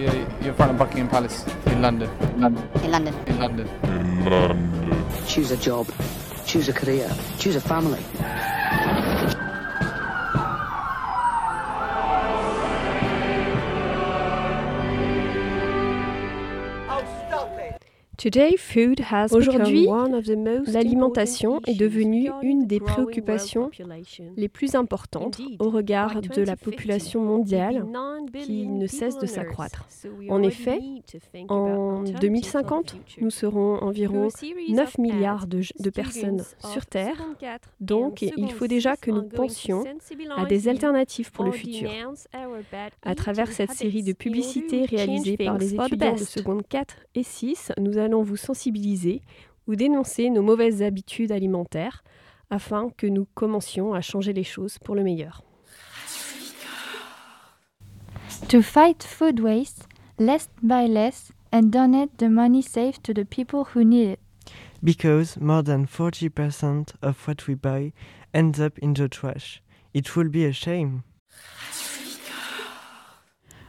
you're, you're in front of Buckingham Palace in London. In London. In London. In London. In London. Choose a job. Choose a career. Choose a family. Aujourd'hui, l'alimentation est devenue une des préoccupations les plus importantes au regard de la population mondiale qui ne cesse de s'accroître. En effet, en 2050, nous serons environ 9 milliards de, de personnes sur Terre. Donc, il faut déjà que nous pensions à des alternatives pour le futur. À travers cette série de publicités réalisées par les étudiants de seconde 4 et 6, nous allons vous sensibiliser ou dénoncer nos mauvaises habitudes alimentaires afin que nous commencions à changer les choses pour le meilleur. To fight food waste, let's buy less and donate the money saved to the people who need it. Because more than 40% of what we buy ends up in the trash. It will be a shame.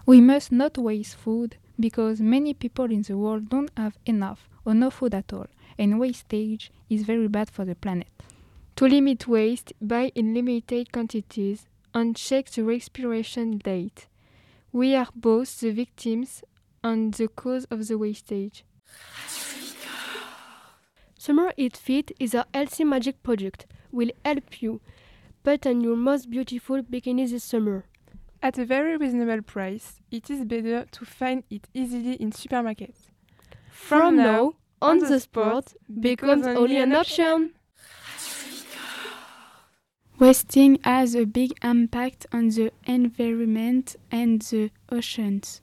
We must not waste food because many people in the world don't have enough or no food at all, and wastage is very bad for the planet. To limit waste, buy in limited quantities and check the expiration date. We are both the victims and the cause of the wastage. Summer Eat Fit is a healthy magic product. Will help you put on your most beautiful bikini this summer. At a very reasonable price, it is better to find it easily in supermarkets. From, now, on the spot becomes only an option. Wasting has a big impact on the environment and the oceans.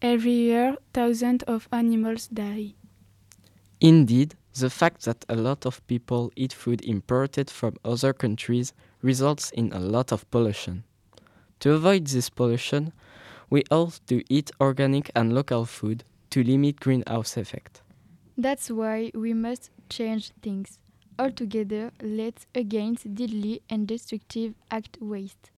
Every year, thousands of animals die. Indeed, the fact that a lot of people eat food imported from other countries results in a lot of pollution. To avoid this pollution, we ought to eat organic and local food to limit greenhouse effect. That's why we must change things. Altogether, let's against deadly and destructive act waste.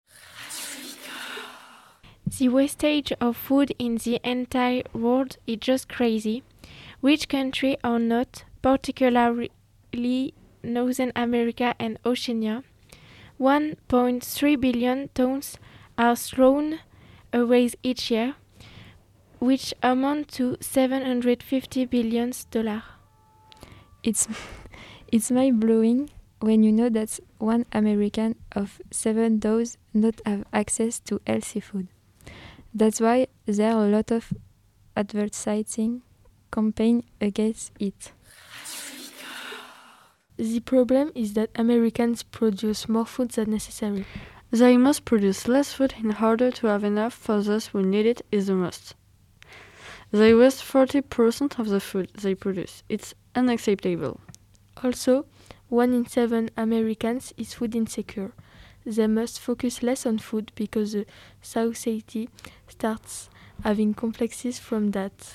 The wastage of food in the entire world is just crazy. Which country or not, particularly Northern America and Oceania, 1.3 billion tons are thrown away each year, which amount to 750 billion dollars. It's it's mind blowing when you know that one American of seven does not have access to healthy food. That's why there are a lot of advertising campaign against it. The problem is that Americans produce more food than necessary. They must produce less food in order to have enough for those who need it is the most. They waste 40% of the food they produce. It's unacceptable. Also, one in seven Americans is food insecure. They must focus less on food because the society starts having complexes from that.